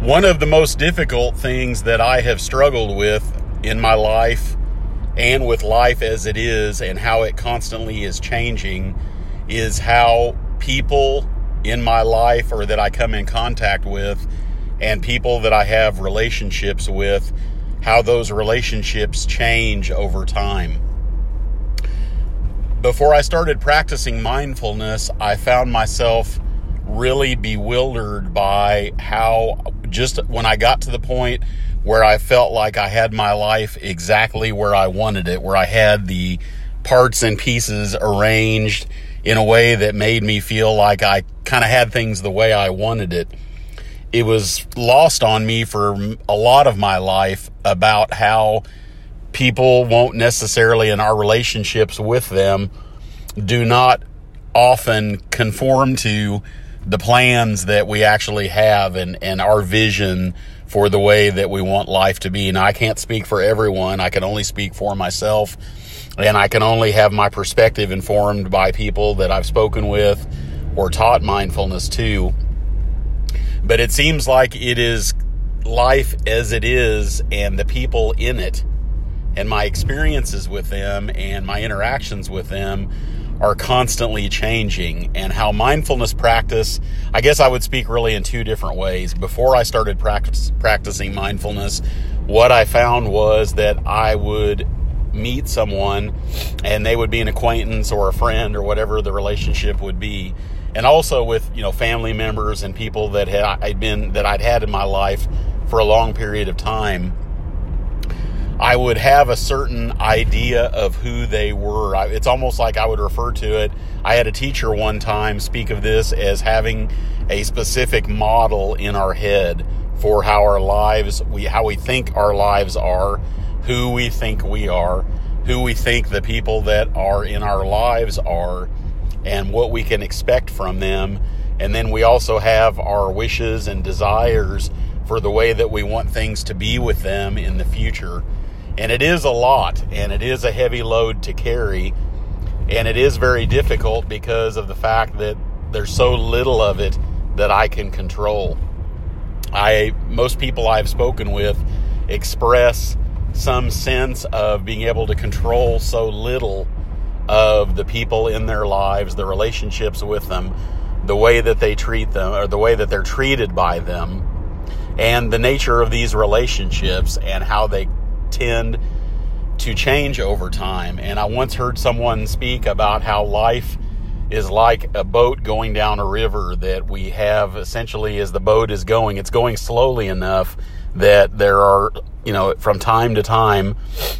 One of the most difficult things that I have struggled with in my life and with life as it is and how it constantly is changing is how people in my life or that I come in contact with and people that I have relationships with, how those relationships change over time. Before I started practicing mindfulness, I found myself really bewildered by how just when I got to the point where I felt like I had my life exactly where I wanted it, where I had the parts and pieces arranged in a way that made me feel like I kind of had things the way I wanted it. It was lost on me for a lot of my life about how people won't necessarily in our relationships with them do not often conform to the plans that we actually have and, and our vision for the way that we want life to be. And I can't speak for everyone. I can only speak for myself and I can only have my perspective informed by people that I've spoken with or taught mindfulness to. But it seems like it is life as it is and the people in it and my experiences with them and my interactions with them are constantly changing and how mindfulness practice i guess i would speak really in two different ways. Before i started practice, practicing mindfulness what i found was that i would meet someone and they would be an acquaintance or a friend or whatever the relationship would be. And also with you know family members and people that had I'd been that I'd had in my life for a long period of time I would have a certain idea of who they were. It's almost like I would refer to it. I had a teacher one time speak of this as having a specific model in our head for how our lives, we how we think our lives are who we think we are, who we think the people that are in our lives are, and what we can expect from them. And then we also have our wishes and desires for the way that we want things to be with them in the future. And it is a lot, and it is a heavy load to carry, and it is very difficult because of the fact that there's so little of it that I can control. I most people I've spoken with express some sense of being able to control so little of the people in their lives, the relationships with them, the way that they treat them, or the way that they're treated by them, and the nature of these relationships and how they tend to change over time. And I once heard someone speak about how life is like a boat going down a river that we have essentially as the boat is going, it's going slowly enough that there are, you know, from time to time,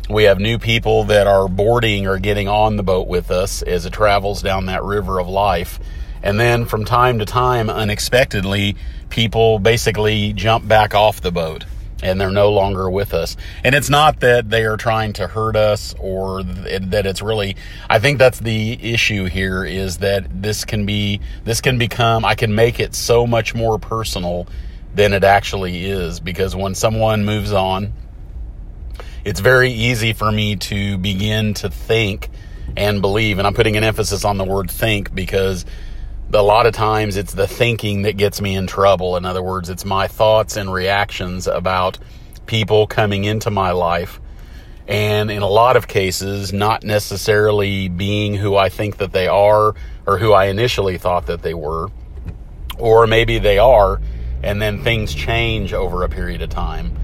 we have new people that are boarding or getting on the boat with us as it travels down that river of life. And then from time to time, unexpectedly, people basically jump back off the boat and they're no longer with us. And it's not that they are trying to hurt us or that it's really, I think that's the issue here is that this can be, this can become, I can make it so much more personal than it actually is because when someone moves on, it's very easy for me to begin to think and believe. And I'm putting an emphasis on the word think because a lot of times it's the thinking that gets me in trouble. In other words, it's my thoughts and reactions about people coming into my life. And in a lot of cases, not necessarily being who I think that they are or who I initially thought that they were. Or maybe they are, and then things change over a period of time.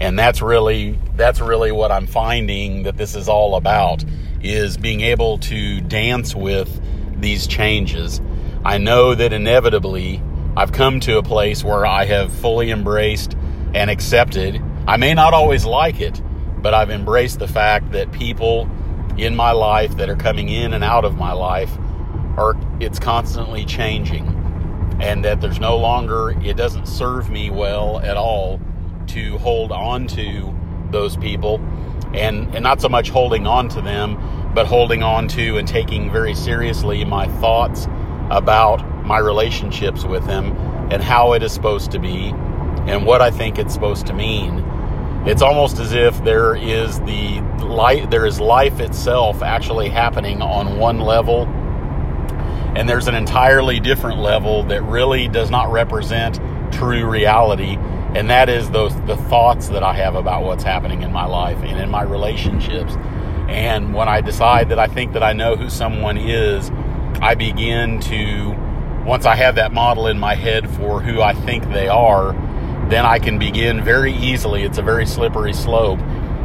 And that's really that's really what I'm finding that this is all about is being able to dance with these changes. I know that inevitably I've come to a place where I have fully embraced and accepted. I may not always like it, but I've embraced the fact that people in my life that are coming in and out of my life are it's constantly changing and that there's no longer, it doesn't serve me well at all to hold on to those people and, and not so much holding on to them, but holding on to and taking very seriously my thoughts about my relationships with them and how it is supposed to be and what I think it's supposed to mean. It's almost as if there is the light, there is life itself actually happening on one level and there's an entirely different level that really does not represent true reality And that is those the thoughts that I have about what's happening in my life and in my relationships. And when I decide that I think that I know who someone is, I begin to once I have that model in my head for who I think they are, then I can begin very easily. It's a very slippery slope.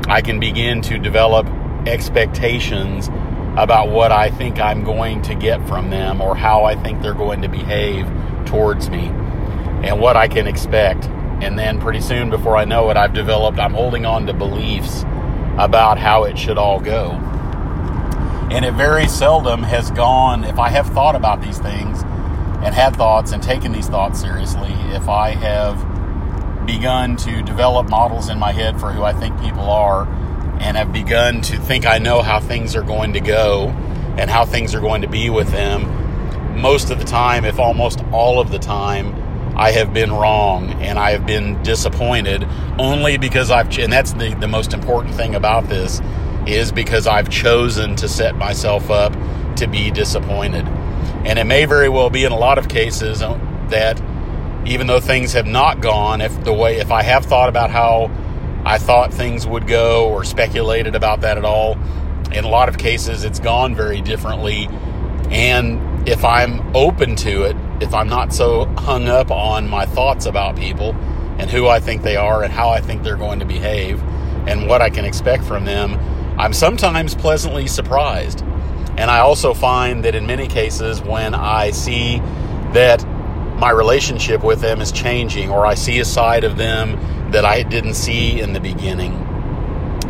I can begin to develop expectations about what I think I'm going to get from them or how I think they're going to behave towards me and what I can expect. And then pretty soon, before I know it, I've developed, I'm holding on to beliefs about how it should all go. And it very seldom has gone, if I have thought about these things and had thoughts and taken these thoughts seriously, if I have begun to develop models in my head for who I think people are and have begun to think I know how things are going to go and how things are going to be with them, most of the time, if almost all of the time, I have been wrong and I have been disappointed only because I've, and that's the, the most important thing about this, is because I've chosen to set myself up to be disappointed. And it may very well be in a lot of cases that even though things have not gone, if the way, if I have thought about how I thought things would go or speculated about that at all, in a lot of cases it's gone very differently. And if I'm open to it, if I'm not so hung up on my thoughts about people and who I think they are and how I think they're going to behave and what I can expect from them, I'm sometimes pleasantly surprised. And I also find that in many cases, when I see that my relationship with them is changing, or I see a side of them that I didn't see in the beginning,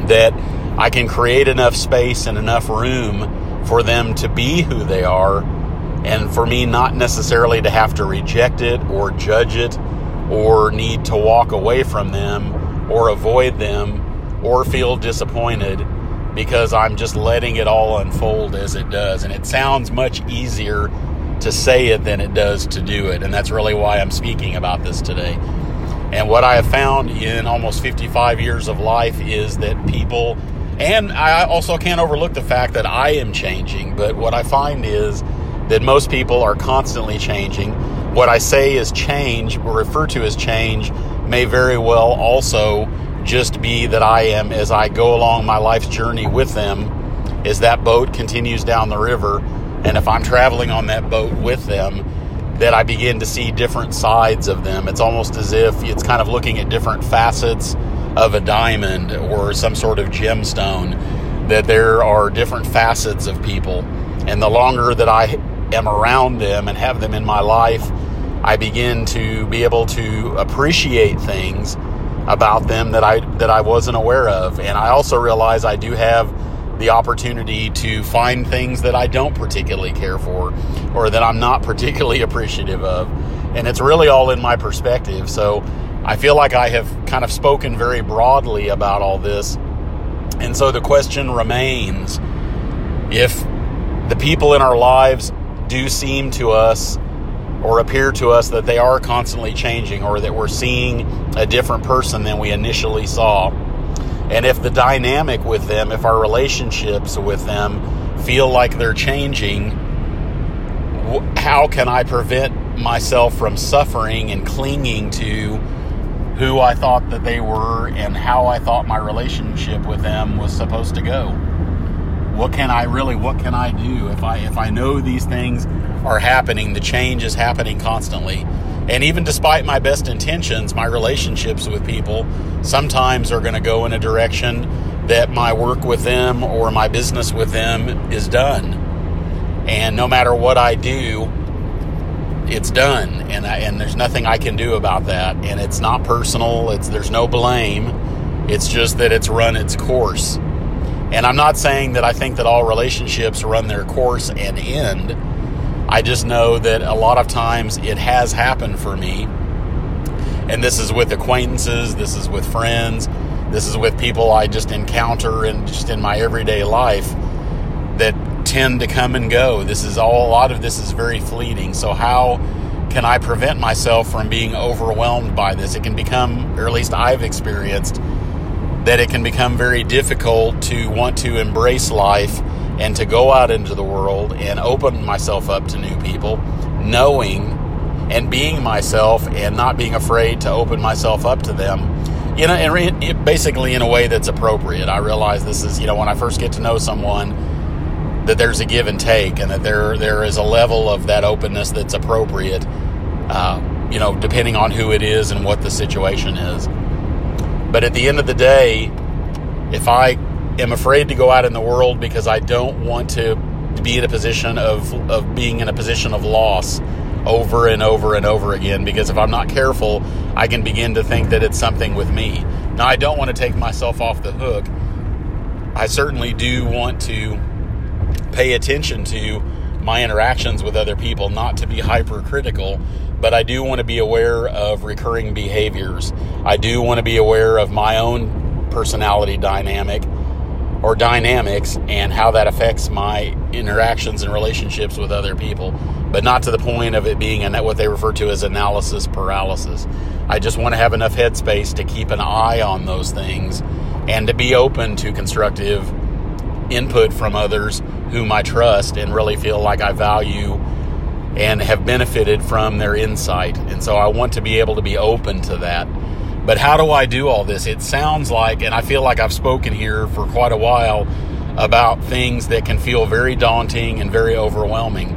that I can create enough space and enough room for them to be who they are, and for me not necessarily to have to reject it or judge it or need to walk away from them or avoid them or feel disappointed because I'm just letting it all unfold as it does. And it sounds much easier to say it than it does to do it. And that's really why I'm speaking about this today. And what I have found in almost 55 years of life is that people, and I also can't overlook the fact that I am changing, but what I find is that most people are constantly changing. What I say is change, or refer to as change, may very well also just be that I am, as I go along my life's journey with them, as that boat continues down the river, and if I'm traveling on that boat with them, that I begin to see different sides of them. It's almost as if it's kind of looking at different facets of a diamond or some sort of gemstone, that there are different facets of people. And the longer that I am around them and have them in my life, I begin to be able to appreciate things about them that I that I wasn't aware of. And I also realize I do have the opportunity to find things that I don't particularly care for or that I'm not particularly appreciative of. And it's really all in my perspective. So I feel like I have kind of spoken very broadly about all this. And so the question remains if the people in our lives do seem to us or appear to us that they are constantly changing or that we're seeing a different person than we initially saw. And if the dynamic with them, if our relationships with them feel like they're changing, how can I prevent myself from suffering and clinging to who I thought that they were and how I thought my relationship with them was supposed to go? What can I really what can I do if I if I know these things are happening, the change is happening constantly. And even despite my best intentions, my relationships with people sometimes are going to go in a direction that my work with them or my business with them is done. And no matter what I do, it's done, and I, and there's nothing I can do about that. And it's not personal. It's there's no blame. It's just that it's run its course. And I'm not saying that I think that all relationships run their course and end. I just know that a lot of times it has happened for me. And this is with acquaintances, this is with friends, this is with people I just encounter and just in my everyday life that tend to come and go. This is all a lot of this is very fleeting. So how can I prevent myself from being overwhelmed by this? It can become, or at least I've experienced, that it can become very difficult to want to embrace life and to go out into the world and open myself up to new people, knowing and being myself and not being afraid to open myself up to them you know and basically in a way that's appropriate. I realize this is you know when i first get to know someone that there's a give and take and that there there is a level of that openness that's appropriate uh, you know depending on who it is and what the situation is. But at the end of the day if i am afraid to go out in the world because i don't want to be in a position of, of being in a position of loss over and over and over again because if I'm not careful, I can begin to think that it's something with me. Now, I don't want to take myself off the hook. I certainly do want to pay attention to my interactions with other people, not to be hypercritical, but I do want to be aware of recurring behaviors. I do want to be aware of my own personality dynamic or dynamics and how that affects my interactions and relationships with other people, but not to the point of it being what they refer to as analysis paralysis. I just want to have enough headspace to keep an eye on those things and to be open to constructive input from others whom I trust and really feel like I value and have benefited from their insight. And so I want to be able to be open to that but how do I do all this? It sounds like, and I feel like I've spoken here for quite a while about things that can feel very daunting and very overwhelming.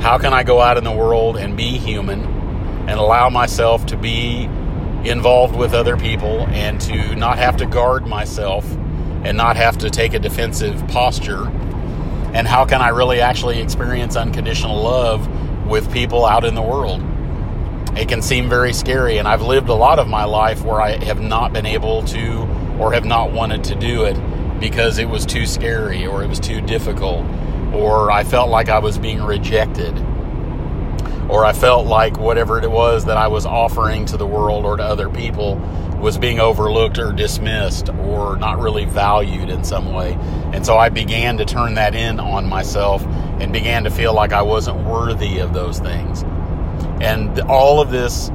How can I go out in the world and be human and allow myself to be involved with other people and to not have to guard myself and not have to take a defensive posture? And how can I really actually experience unconditional love with people out in the world? It can seem very scary. And I've lived a lot of my life where I have not been able to or have not wanted to do it because it was too scary or it was too difficult or I felt like I was being rejected or I felt like whatever it was that I was offering to the world or to other people was being overlooked or dismissed or not really valued in some way. And so I began to turn that in on myself and began to feel like I wasn't worthy of those things. And all of this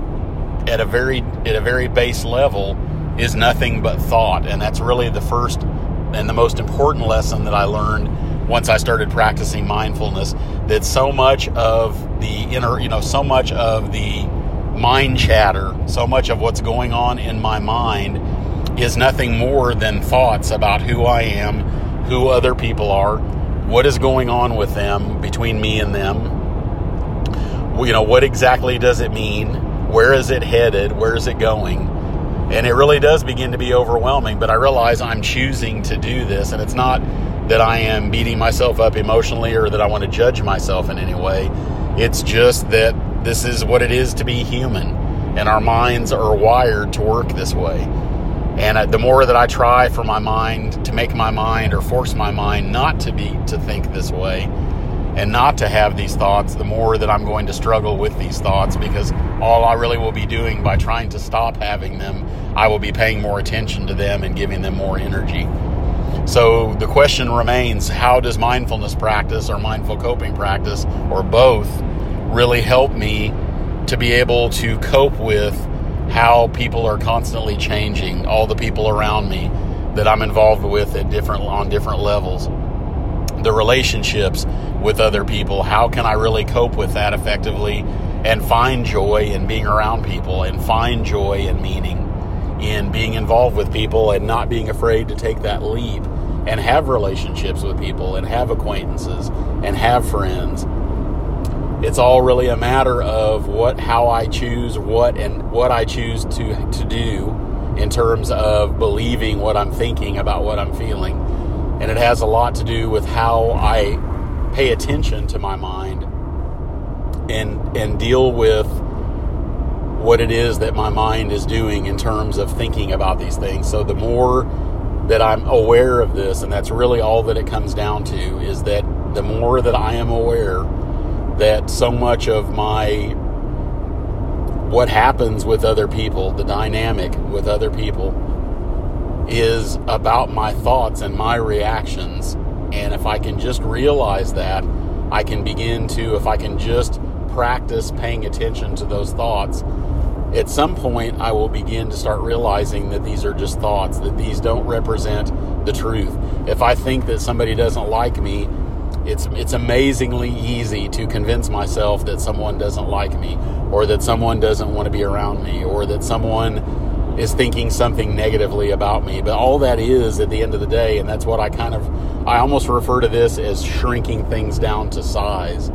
at a very at a very base level is nothing but thought, and that's really the first and the most important lesson that I learned once I started practicing mindfulness. That so much of the inner, you know, so much of the mind chatter, so much of what's going on in my mind is nothing more than thoughts about who I am, who other people are, what is going on with them between me and them, you know, what exactly does it mean? Where is it headed? Where is it going? And it really does begin to be overwhelming, but I realize I'm choosing to do this. And it's not that I am beating myself up emotionally or that I want to judge myself in any way. It's just that this is what it is to be human. And our minds are wired to work this way. And the more that I try for my mind to make my mind or force my mind not to be to think this way, and not to have these thoughts, the more that I'm going to struggle with these thoughts because all I really will be doing by trying to stop having them, I will be paying more attention to them and giving them more energy. So the question remains how does mindfulness practice or mindful coping practice or both really help me to be able to cope with how people are constantly changing, all the people around me that I'm involved with at different on different levels? The relationships with other people. How can I really cope with that effectively and find joy in being around people and find joy and meaning in being involved with people and not being afraid to take that leap and have relationships with people and have acquaintances and have friends. It's all really a matter of what how I choose what and what I choose to to do in terms of believing what I'm thinking about what I'm feeling and it has a lot to do with how I pay attention to my mind and and deal with what it is that my mind is doing in terms of thinking about these things. So the more that I'm aware of this, and that's really all that it comes down to, is that the more that I am aware that so much of my what happens with other people, the dynamic with other people, is about my thoughts and my reactions. And if I can just realize that, I can begin to, if I can just practice paying attention to those thoughts, at some point I will begin to start realizing that these are just thoughts, that these don't represent the truth. If I think that somebody doesn't like me, it's it's amazingly easy to convince myself that someone doesn't like me or that someone doesn't want to be around me or that someone is thinking something negatively about me. But all that is at the end of the day and that's what I kind of I almost refer to this as shrinking things down to size.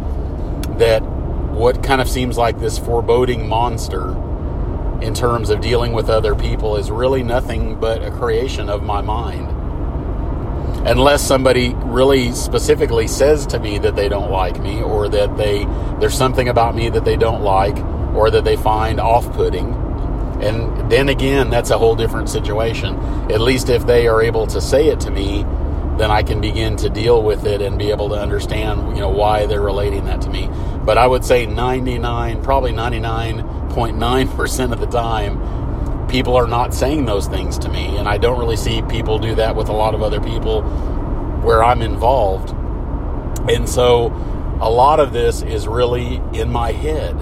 That what kind of seems like this foreboding monster in terms of dealing with other people is really nothing but a creation of my mind. Unless somebody really specifically says to me that they don't like me or that they there's something about me that they don't like or that they find off-putting and then again that's a whole different situation at least if they are able to say it to me then I can begin to deal with it and be able to understand you know why they're relating that to me but I would say 99 probably 99.9% of the time people are not saying those things to me. And I don't really see people do that with a lot of other people where I'm involved. And so a lot of this is really in my head.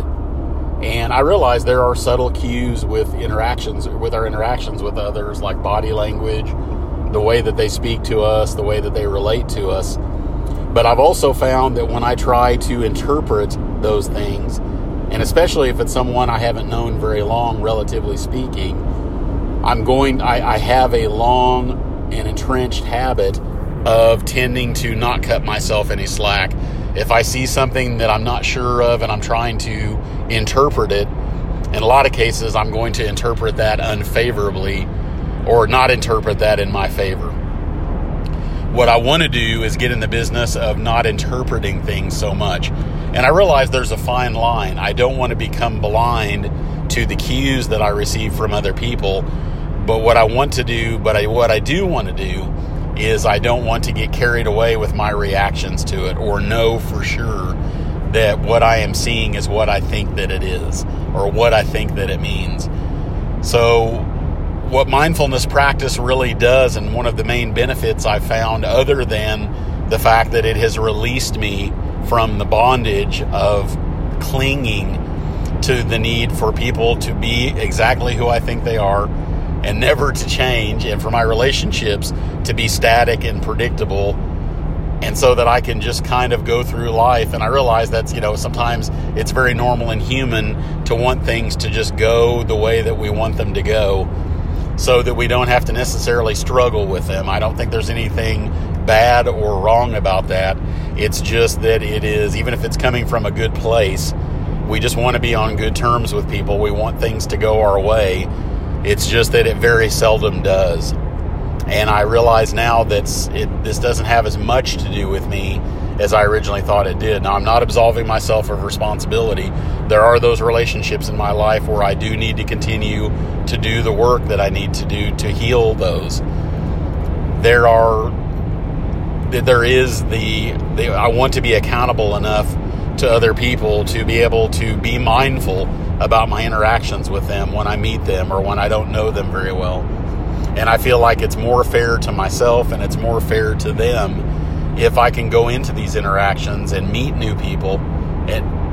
And I realize there are subtle cues with interactions, with our interactions with others, like body language, the way that they speak to us, the way that they relate to us. But I've also found that when I try to interpret those things, and especially if it's someone I haven't known very long, relatively speaking, I'm going, I, I have a long and entrenched habit of tending to not cut myself any slack. If I see something that I'm not sure of and I'm trying to interpret it, in a lot of cases, I'm going to interpret that unfavorably or not interpret that in my favor. What I want to do is get in the business of not interpreting things so much. And I realize there's a fine line. I don't want to become blind to the cues that I receive from other people. But what I want to do, but I, what I do want to do is I don't want to get carried away with my reactions to it or know for sure that what I am seeing is what I think that it is or what I think that it means. So, what mindfulness practice really does, and one of the main benefits I found, other than the fact that it has released me from the bondage of clinging to the need for people to be exactly who I think they are and never to change, and for my relationships to be static and predictable. And so that I can just kind of go through life. And I realize that's, you know, sometimes it's very normal and human to want things to just go the way that we want them to go so that we don't have to necessarily struggle with them. I don't think there's anything bad or wrong about that. It's just that it is, even if it's coming from a good place, we just want to be on good terms with people. We want things to go our way. It's just that it very seldom does. And I realize now that it, this doesn't have as much to do with me as I originally thought it did. Now, I'm not absolving myself of responsibility. There are those relationships in my life where I do need to continue to do the work that I need to do to heal those. There are there is the, the I want to be accountable enough to other people to be able to be mindful about my interactions with them when I meet them or when I don't know them very well. And I feel like it's more fair to myself and it's more fair to them if I can go into these interactions and meet new people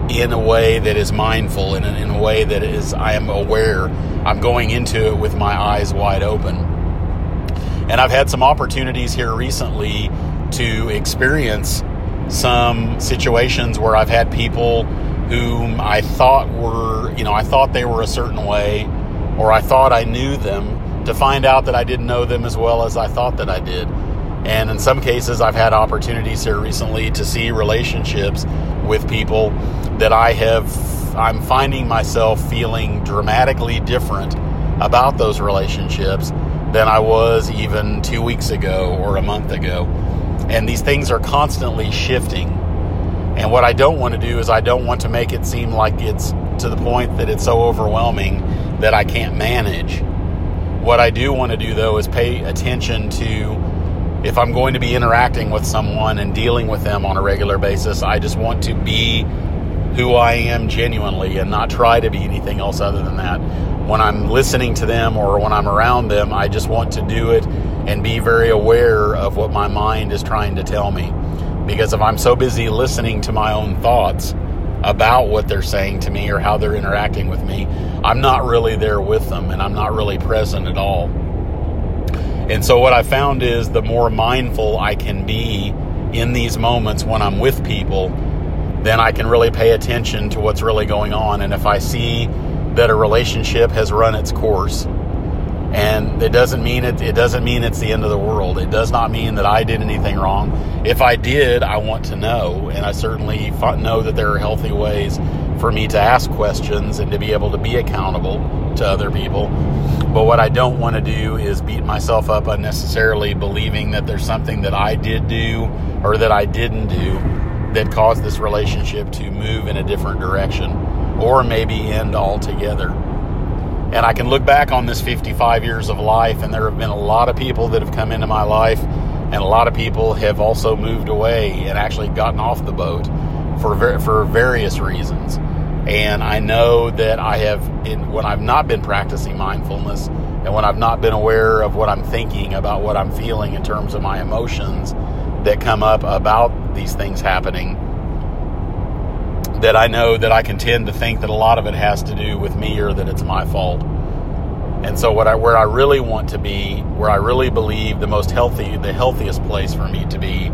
in a way that is mindful and in a way that is I am aware. I'm going into it with my eyes wide open. And I've had some opportunities here recently to experience some situations where I've had people whom I thought were, you know, I thought they were a certain way, or I thought I knew them, to find out that I didn't know them as well as I thought that I did. And in some cases, I've had opportunities here recently to see relationships with people that I have, I'm finding myself feeling dramatically different about those relationships than I was even two weeks ago or a month ago. And these things are constantly shifting. And what I don't want to do is I don't want to make it seem like it's to the point that it's so overwhelming that I can't manage. What I do want to do though is pay attention to if I'm going to be interacting with someone and dealing with them on a regular basis, I just want to be who I am genuinely and not try to be anything else other than that. When I'm listening to them or when I'm around them, I just want to do it and be very aware of what my mind is trying to tell me. Because if I'm so busy listening to my own thoughts about what they're saying to me or how they're interacting with me, I'm not really there with them and I'm not really present at all. And so, what I found is the more mindful I can be in these moments when I'm with people, then I can really pay attention to what's really going on. And if I see that a relationship has run its course, and it doesn't mean it, it doesn't mean it's the end of the world. It does not mean that I did anything wrong. If I did, I want to know, and I certainly know that there are healthy ways for me to ask questions and to be able to be accountable to other people. But what I don't want to do is beat myself up unnecessarily, believing that there's something that I did do or that I didn't do that caused this relationship to move in a different direction or maybe end altogether. And I can look back on this 55 years of life, and there have been a lot of people that have come into my life, and a lot of people have also moved away and actually gotten off the boat for ver- for various reasons. And I know that I have, in, when I've not been practicing mindfulness, and when I've not been aware of what I'm thinking about what I'm feeling in terms of my emotions that come up about these things happening that I know that I can tend to think that a lot of it has to do with me or that it's my fault. And so what I where I really want to be, where I really believe the most healthy the healthiest place for me to be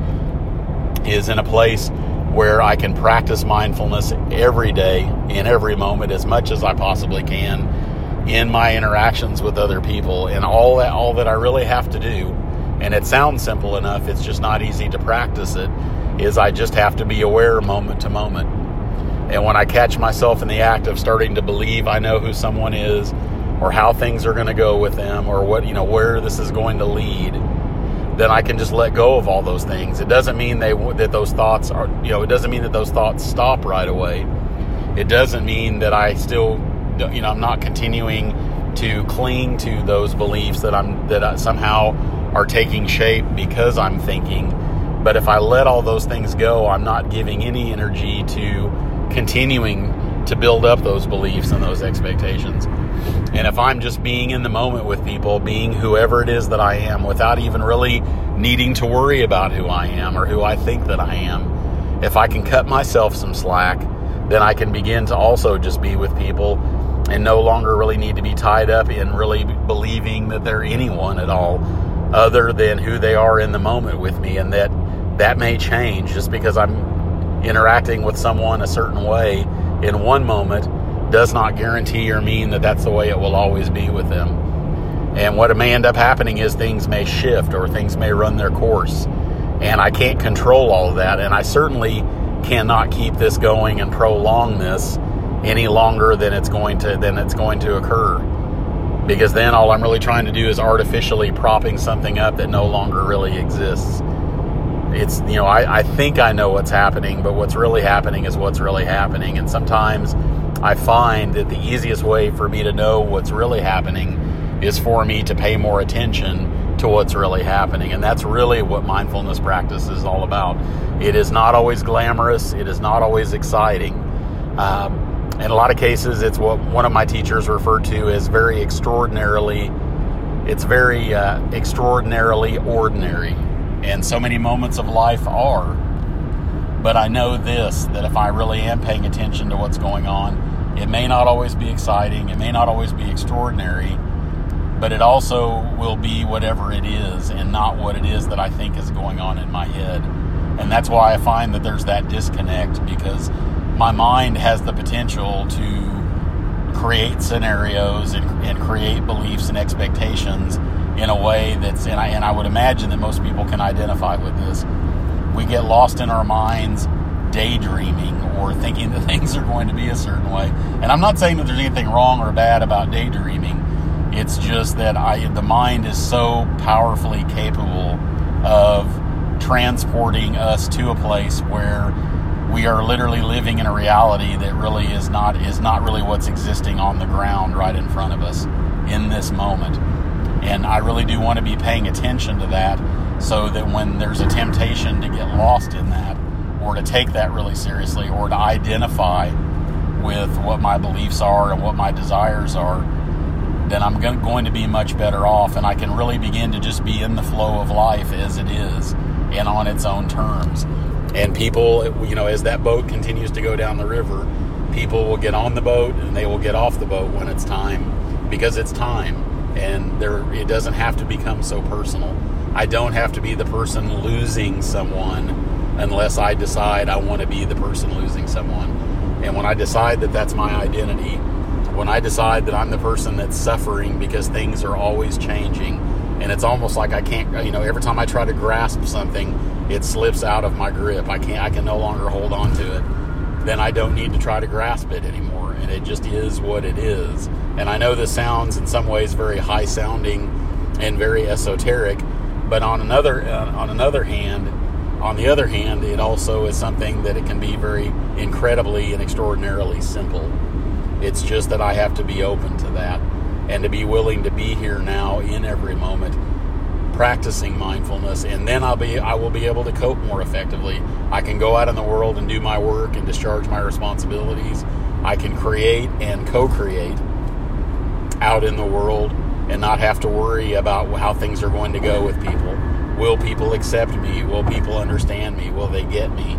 is in a place where I can practice mindfulness every day in every moment as much as I possibly can in my interactions with other people and all that all that I really have to do and it sounds simple enough it's just not easy to practice it is I just have to be aware moment to moment and when I catch myself in the act of starting to believe I know who someone is or how things are going to go with them or what, you know, where this is going to lead, then I can just let go of all those things. It doesn't mean they that those thoughts are, you know, it doesn't mean that those thoughts stop right away. It doesn't mean that I still, you know, I'm not continuing to cling to those beliefs that I'm that I somehow are taking shape because I'm thinking. But if I let all those things go, I'm not giving any energy to continuing to build up those beliefs and those expectations. And if I'm just being in the moment with people, being whoever it is that I am, without even really needing to worry about who I am or who I think that I am, if I can cut myself some slack, then I can begin to also just be with people and no longer really need to be tied up in really believing that they're anyone at all other than who they are in the moment with me and that that may change just because I'm interacting with someone a certain way in one moment does not guarantee or mean that that's the way it will always be with them. And what may end up happening is things may shift or things may run their course. And I can't control all of that. And I certainly cannot keep this going and prolong this any longer than it's going to than it's going to occur. Because then all I'm really trying to do is artificially propping something up that no longer really exists it's you know I, I think I know what's happening, but what's really happening is what's really happening. And sometimes I find that the easiest way for me to know what's really happening is for me to pay more attention to what's really happening. And that's really what mindfulness practice is all about. It is not always glamorous, it is not always exciting. Um, in a lot of cases, it's what one of my teachers referred to as very extraordinarily, it's very uh, extraordinarily ordinary and so many moments of life are. But I know this that if I really am paying attention to what's going on, it may not always be exciting, it may not always be extraordinary, but it also will be whatever it is and not what it is that I think is going on in my head. And that's why I find that there's that disconnect because my mind has the potential to create scenarios and, and create beliefs and expectations in a way that's, and I, and I would imagine that most people can identify with this. We get lost in our minds daydreaming or thinking that things are going to be a certain way. And I'm not saying that there's anything wrong or bad about daydreaming. It's just that I, the mind is so powerfully capable of transporting us to a place where we are literally living in a reality that really is not is not really what's existing on the ground right in front of us in this moment. And I really do want to be paying attention to that so that when there's a temptation to get lost in that or to take that really seriously or to identify with what my beliefs are and what my desires are, then I'm going to be much better off and I can really begin to just be in the flow of life as it is and on its own terms. And people, you know, as that boat continues to go down the river, people will get on the boat and they will get off the boat when it's time because it's time and there it doesn't have to become so personal I don't have to be the person losing someone unless I decide I want to be the person losing someone. And when I decide that that's my identity, when I decide that I'm the person that's suffering because things are always changing, and it's almost like I can't, you know, every time I try to grasp something, it slips out of my grip. I can't, I can no longer hold on to it. Then I don't need to try to grasp it anymore, and it just is what it is. And I know this sounds in some ways very high sounding and very esoteric, but on another uh, on another hand, on the other hand, it also is something that it can be very incredibly and extraordinarily simple. It's just that I have to be open to that and to be willing to be here now in every moment practicing mindfulness and then I'll be I will be able to cope more effectively. I can go out in the world and do my work and discharge my responsibilities. I can create and co-create out in the world and not have to worry about how things are going to go with people. Will people accept me? Will people understand me? Will they get me?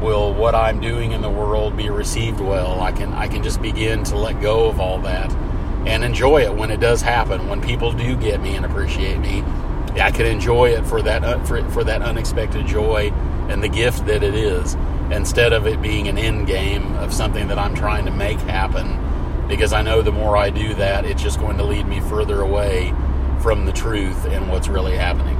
Will what I'm doing in the world be received well? I can I can just begin to let go of all that and enjoy it when it does happen. When people do get me and appreciate me, I can enjoy it for that uh, for, for that unexpected joy and the gift that it is, instead of it being an end game of something that I'm trying to make happen. Because I know the more I do that, it's just going to lead me further away from the truth and what's really happening.